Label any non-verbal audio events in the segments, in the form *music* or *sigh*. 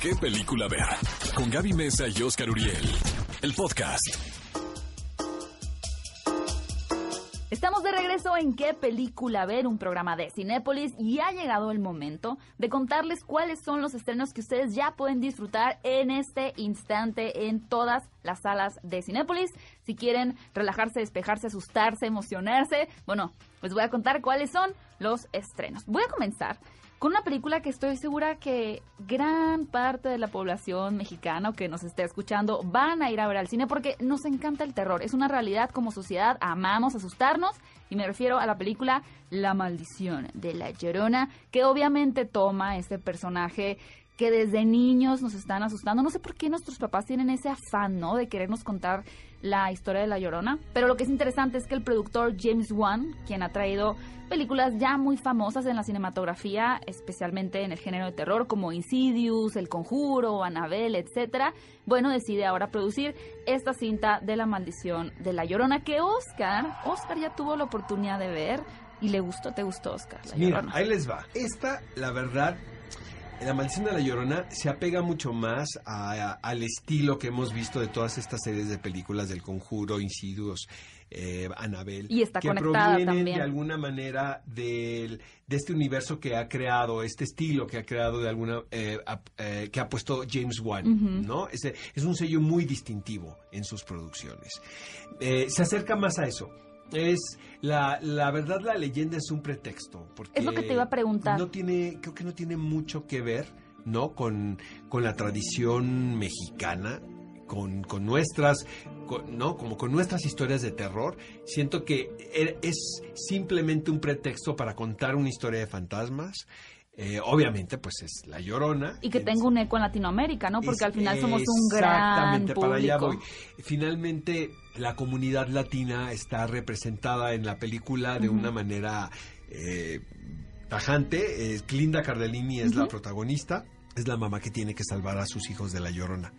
qué película ver. Con Gaby Mesa y Oscar Uriel. El podcast. Estamos de regreso en qué película ver, un programa de Cinépolis y ha llegado el momento de contarles cuáles son los estrenos que ustedes ya pueden disfrutar en este instante en todas las salas de Cinépolis. Si quieren relajarse, despejarse, asustarse, emocionarse, bueno, les voy a contar cuáles son los estrenos. Voy a comenzar con una película que estoy segura que gran parte de la población mexicana o que nos esté escuchando van a ir a ver al cine porque nos encanta el terror. Es una realidad como sociedad, amamos asustarnos y me refiero a la película La maldición de la Llorona, que obviamente toma este personaje que desde niños nos están asustando. No sé por qué nuestros papás tienen ese afán, ¿no? De querernos contar la historia de La Llorona. Pero lo que es interesante es que el productor James Wan, quien ha traído películas ya muy famosas en la cinematografía, especialmente en el género de terror, como Insidious, El Conjuro, Annabelle, etcétera, bueno, decide ahora producir esta cinta de La Maldición de La Llorona, que Oscar, Oscar ya tuvo la oportunidad de ver. ¿Y le gustó? ¿Te gustó, Oscar? La Mira, Llorona? ahí les va. Esta, la verdad, la maldición de la Llorona se apega mucho más a- a- al estilo que hemos visto de todas estas series de películas del Conjuro, Insidious, eh. Y está que provienen también. de alguna manera del- de este universo que ha creado, este estilo que ha creado de alguna, eh, eh, que ha puesto James Wan. ¿no? Ese- es un sello muy distintivo en sus producciones. Eh, se acerca más a eso. Es la, la verdad la leyenda es un pretexto porque Es lo que te iba a preguntar. no tiene creo que no tiene mucho que ver no con, con la tradición mexicana con, con nuestras con- no como con nuestras historias de terror. Siento que er- es simplemente un pretexto para contar una historia de fantasmas Eh, obviamente pues es la llorona Y que tenga un eco en Latinoamérica, ¿no? Porque es- al final somos un gran Exactamente, para allá voy. Finalmente, la comunidad latina está representada en la película de una manera eh, tajante. Eh, Linda Cardellini es la protagonista. Es la mamá que tiene que salvar a sus hijos de la llorona.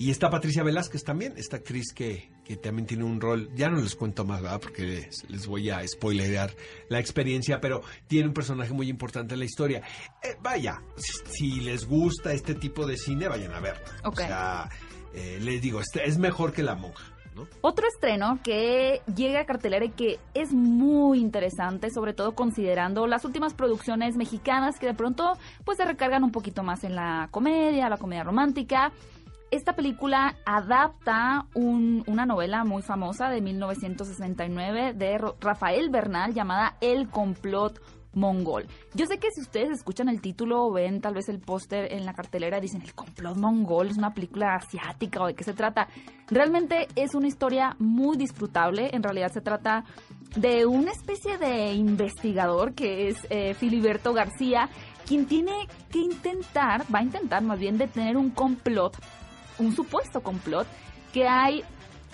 Y está Patricia Velázquez también, esta actriz que, que también tiene un rol. Ya no les cuento más, ¿verdad? Porque les, les voy a spoilerear la experiencia, pero tiene un personaje muy importante en la historia. Eh, vaya, si, si les gusta este tipo de cine, vayan a verla. Ok. O sea, eh, les digo, es mejor que La Monja, ¿no? Otro estreno que llega a cartelera y que es muy interesante, sobre todo considerando las últimas producciones mexicanas que de pronto pues se recargan un poquito más en la comedia, la comedia romántica. Esta película adapta un- una novela muy famosa de 1969 de Rafael Bernal llamada El complot mongol. Yo sé que si ustedes escuchan el título o ven tal vez el póster en la cartelera dicen el complot mongol es una película asiática o de qué se trata. Realmente es una historia muy disfrutable. En realidad se trata de una especie de investigador que es eh, Filiberto García, quien tiene que intentar, va a intentar más bien detener un complot, un supuesto complot que hay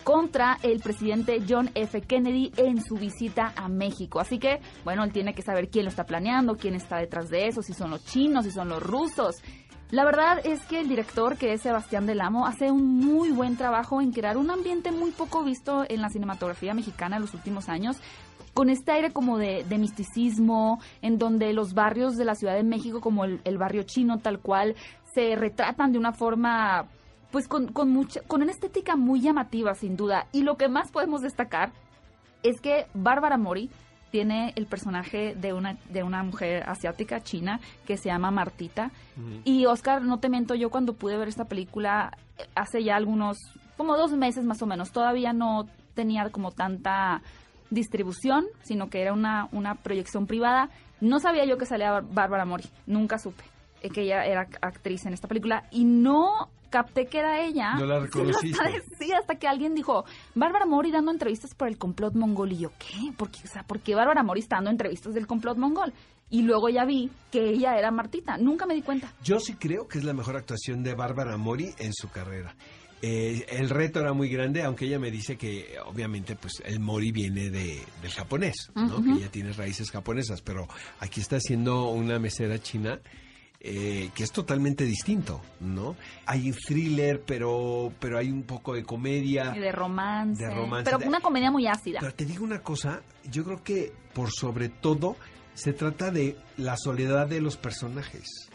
contra el presidente John F. Kennedy en su visita a México. Así que, bueno, él tiene que saber quién lo está planeando, quién está detrás de eso, si son los chinos, si son los rusos. La verdad es que el director, que es Sebastián Del Amo, hace un muy buen trabajo en crear un ambiente muy poco visto en la cinematografía mexicana en los últimos años, con este aire como de, misticismo, en donde los barrios de la Ciudad de México, como el barrio chino tal cual, se retratan de una forma pues con, con mucha, con una estética muy llamativa sin duda. Y lo que más podemos destacar es que Bárbara Mori tiene el personaje de una, de una mujer asiática, china, que se llama Martita. Y Oscar, no te miento, yo cuando pude ver esta película eh, hace ya algunos, como dos meses más o menos, todavía no tenía como tanta distribución, sino que era una, una proyección privada. No sabía yo que salía Bárbara Mori, nunca supe eh, que ella era actriz en esta película y no capté que era ella. No la *laughs* hasta, sí, hasta que alguien dijo, Bárbara Mori dando entrevistas por el complot mongol. Y yo, ¿qué? ¿Por qué, o sea, ¿por qué Bárbara Mori está dando entrevistas del complot mongol? Y luego ya vi que ella era Martita. Nunca me di cuenta. Yo sí creo que es la mejor actuación de Bárbara Mori en su carrera. Eh, el reto era muy grande, aunque ella me dice que obviamente pues el Mori viene de, del japonés, ¿no? Que ella tiene raíces japonesas, pero aquí está haciendo una mesera china eh, que es totalmente distinto, ¿no? Hay thriller, pero, pero hay un poco de comedia. Y de romance. De romance. Pero una comedia muy ácida. Pero te digo una cosa, yo creo que por sobre todo se trata de la soledad de los personajes.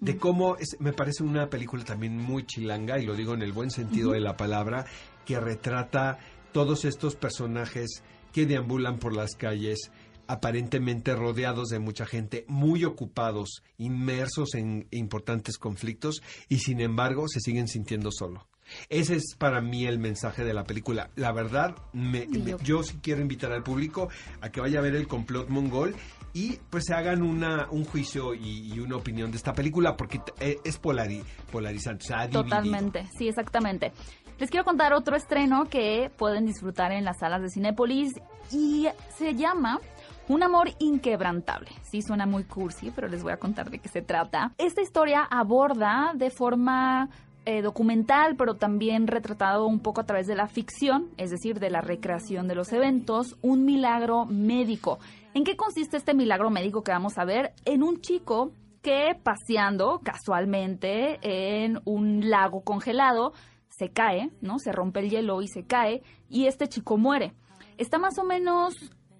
de cómo es, me parece una película también muy chilanga, y lo digo en el buen sentido de la palabra, que retrata todos estos personajes que deambulan por las calles, aparentemente rodeados de mucha gente, muy ocupados, inmersos en importantes conflictos, y sin embargo se siguen sintiendo solo. Ese es para mí el mensaje de la película. La verdad, me, me- yo sí quiero invitar al público a que vaya a ver el complot mongol y pues se hagan una, un juicio y, y una opinión de esta película porque eh, es polari- polarizante. o sea, ha dividido. Totalmente, sí, exactamente. Les quiero contar otro estreno que pueden disfrutar en las salas de Cinépolis y se llama Un amor inquebrantable. Sí, suena muy cursi, pero les voy a contar de qué se trata. Esta historia aborda de forma eh, documental, pero también retratado un poco a través de la ficción, es decir, de la recreación de los eventos, un milagro médico. ¿En qué consiste este milagro médico que vamos a ver? En un chico que paseando casualmente en un lago congelado se cae, ¿no? Se rompe el hielo y se cae y este chico muere. Está más o menos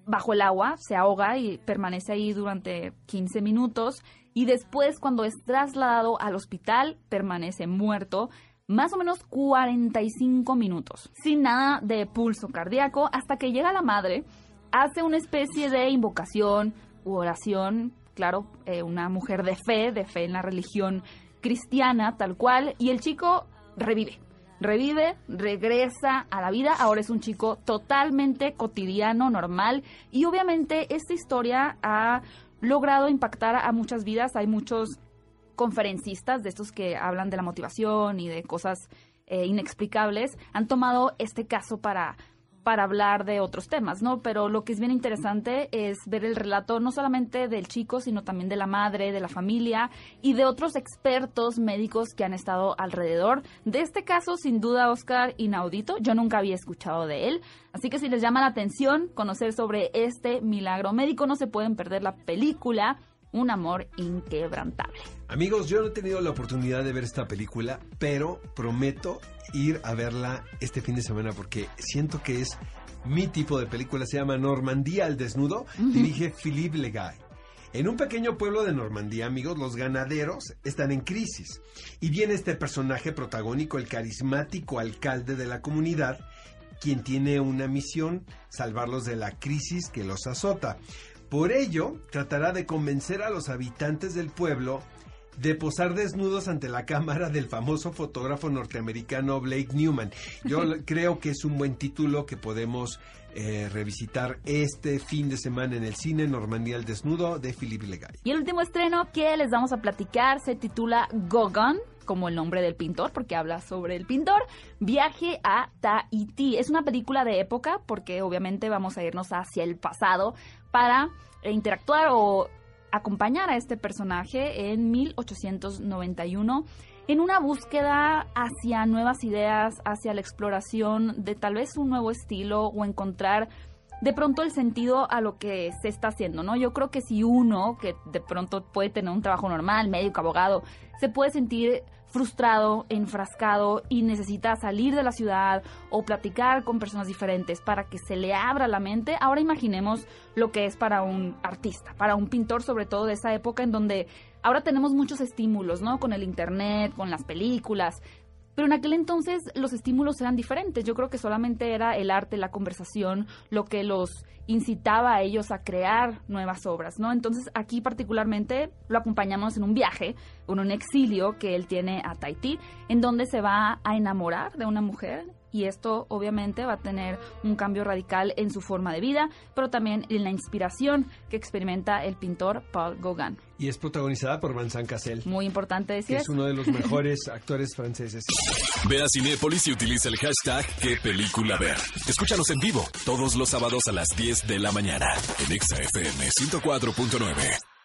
bajo el agua, se ahoga y permanece ahí durante 15 minutos y después cuando es trasladado al hospital permanece muerto más o menos 45 minutos, sin nada de pulso cardíaco, hasta que llega la madre, hace una especie de invocación u oración, claro, eh, una mujer de fe, de fe en la religión cristiana, tal cual, y el chico revive. Revive, regresa a la vida, ahora es un chico totalmente cotidiano, normal, y obviamente esta historia ha logrado impactar a muchas vidas, hay muchos conferencistas de estos que hablan de la motivación y de cosas eh, inexplicables. Han tomado este caso para para hablar de otros temas, ¿no? Pero lo que es bien interesante es ver el relato no solamente del chico, sino también de la madre, de la familia y de otros expertos médicos que han estado alrededor. De este caso, sin duda, Oscar, inaudito. Yo nunca había escuchado de él. Así que si les llama la atención conocer sobre este milagro médico, no se pueden perder la película Un amor inquebrantable. Amigos, yo no he tenido la oportunidad de ver esta película, pero prometo ir a verla este fin de semana porque siento que es mi tipo de película. Se llama Normandía al desnudo. Dirige Philippe Legay. En un pequeño pueblo de Normandía, amigos, los ganaderos están en crisis. Y viene este personaje protagónico, el carismático alcalde de la comunidad, quien tiene una misión, salvarlos de la crisis que los azota. Por ello, tratará de convencer a los habitantes del pueblo de posar desnudos ante la cámara del famoso fotógrafo norteamericano Blake Newman. Yo *laughs* creo que es un buen título que podemos eh, revisitar este fin de semana en el cine Normandía al desnudo de Philippe Legay. Y el último estreno que les vamos a platicar se titula Gauguin, como el nombre del pintor, porque habla sobre el pintor, Viaje a Tahití. Es una película de época, porque obviamente vamos a irnos hacia el pasado para eh, interactuar o acompañar a este personaje en 1891 en una búsqueda hacia nuevas ideas, hacia la exploración de tal vez un nuevo estilo o encontrar de pronto el sentido a lo que se está haciendo, ¿no? Yo creo que si uno, que de pronto puede tener un trabajo normal, médico, abogado, se puede sentir frustrado, enfrascado y necesita salir de la ciudad o platicar con personas diferentes para que se le abra la mente, ahora imaginemos lo que es para un artista, para un pintor sobre todo de esa época en donde ahora tenemos muchos estímulos, ¿no? Con el internet, con las películas, pero en aquel entonces los estímulos eran diferentes. Yo creo que solamente era el arte, la conversación, lo que los incitaba a ellos a crear nuevas obras, ¿no? Entonces aquí particularmente lo acompañamos en un viaje, en un exilio que él tiene a Tahití, en donde se va a enamorar de una mujer y esto obviamente va a tener un cambio radical en su forma de vida, pero también en la inspiración que experimenta el pintor Paul Gauguin. Y es protagonizada por Vincent Cassel, Muy importante que decir es uno de los *laughs* mejores actores franceses. Ve a Cinépolis y utiliza el hashtag qué película ver. Escúchanos en vivo todos los sábados a las 10 de la mañana en Exa FM 104.9.